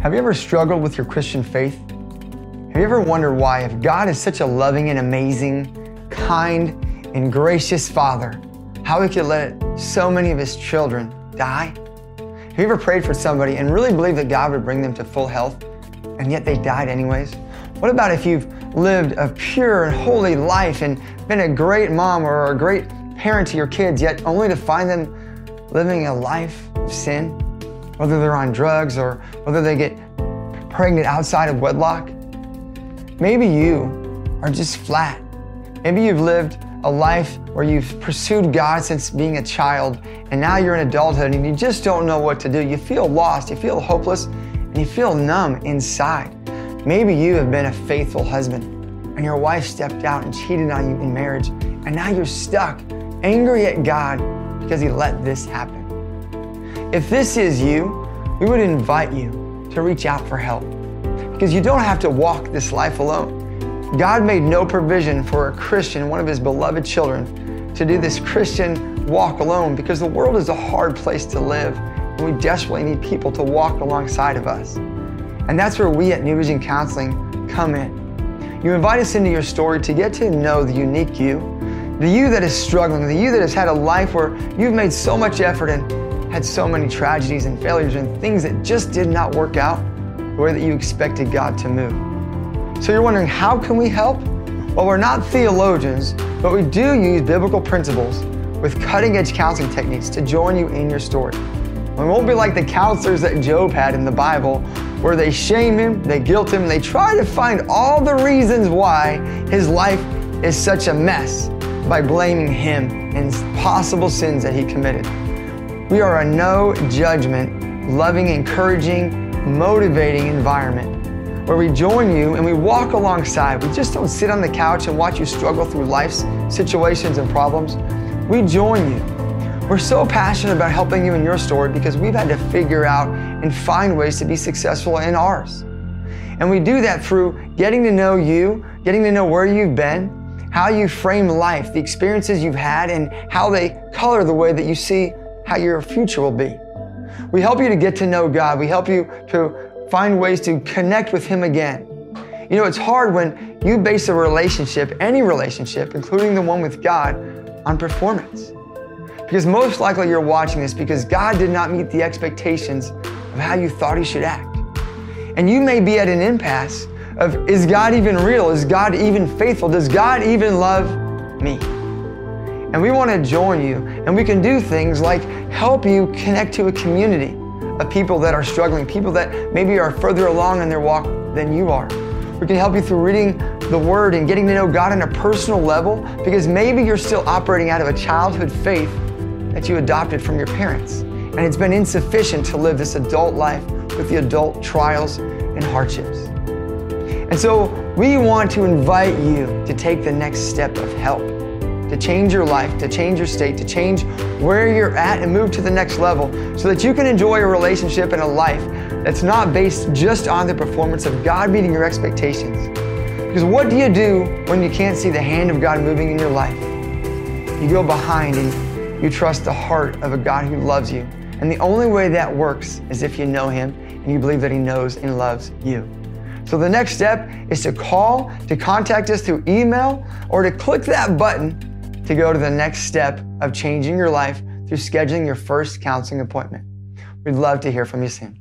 Have you ever struggled with your Christian faith? Have you ever wondered why, if God is such a loving and amazing, kind, and gracious Father, how He could let so many of His children die? Have you ever prayed for somebody and really believed that God would bring them to full health, and yet they died anyways? What about if you've lived a pure and holy life and been a great mom or a great parent to your kids, yet only to find them living a life of sin? Whether they're on drugs or whether they get pregnant outside of wedlock. Maybe you are just flat. Maybe you've lived a life where you've pursued God since being a child and now you're in adulthood and you just don't know what to do. You feel lost, you feel hopeless, and you feel numb inside. Maybe you have been a faithful husband and your wife stepped out and cheated on you in marriage and now you're stuck, angry at God because He let this happen. If this is you, we would invite you to reach out for help because you don't have to walk this life alone. God made no provision for a Christian, one of His beloved children, to do this Christian walk alone because the world is a hard place to live and we desperately need people to walk alongside of us. And that's where we at New Vision Counseling come in. You invite us into your story to get to know the unique you, the you that is struggling, the you that has had a life where you've made so much effort and had so many tragedies and failures and things that just did not work out the way that you expected God to move. So you're wondering, how can we help? Well, we're not theologians, but we do use biblical principles with cutting edge counseling techniques to join you in your story. We won't be like the counselors that Job had in the Bible, where they shame him, they guilt him, they try to find all the reasons why his life is such a mess by blaming him and possible sins that he committed. We are a no judgment, loving, encouraging, motivating environment where we join you and we walk alongside. We just don't sit on the couch and watch you struggle through life's situations and problems. We join you. We're so passionate about helping you in your story because we've had to figure out and find ways to be successful in ours. And we do that through getting to know you, getting to know where you've been, how you frame life, the experiences you've had, and how they color the way that you see how your future will be. We help you to get to know God. We help you to find ways to connect with Him again. You know, it's hard when you base a relationship, any relationship, including the one with God, on performance. Because most likely you're watching this because God did not meet the expectations of how you thought He should act. And you may be at an impasse of is God even real? Is God even faithful? Does God even love me? And we want to join you. And we can do things like help you connect to a community of people that are struggling, people that maybe are further along in their walk than you are. We can help you through reading the Word and getting to know God on a personal level because maybe you're still operating out of a childhood faith that you adopted from your parents. And it's been insufficient to live this adult life with the adult trials and hardships. And so we want to invite you to take the next step of help to change your life, to change your state, to change where you're at and move to the next level so that you can enjoy a relationship and a life that's not based just on the performance of God meeting your expectations. Because what do you do when you can't see the hand of God moving in your life? You go behind and you trust the heart of a God who loves you. And the only way that works is if you know Him and you believe that He knows and loves you. So the next step is to call, to contact us through email, or to click that button to go to the next step of changing your life through scheduling your first counseling appointment. We'd love to hear from you soon.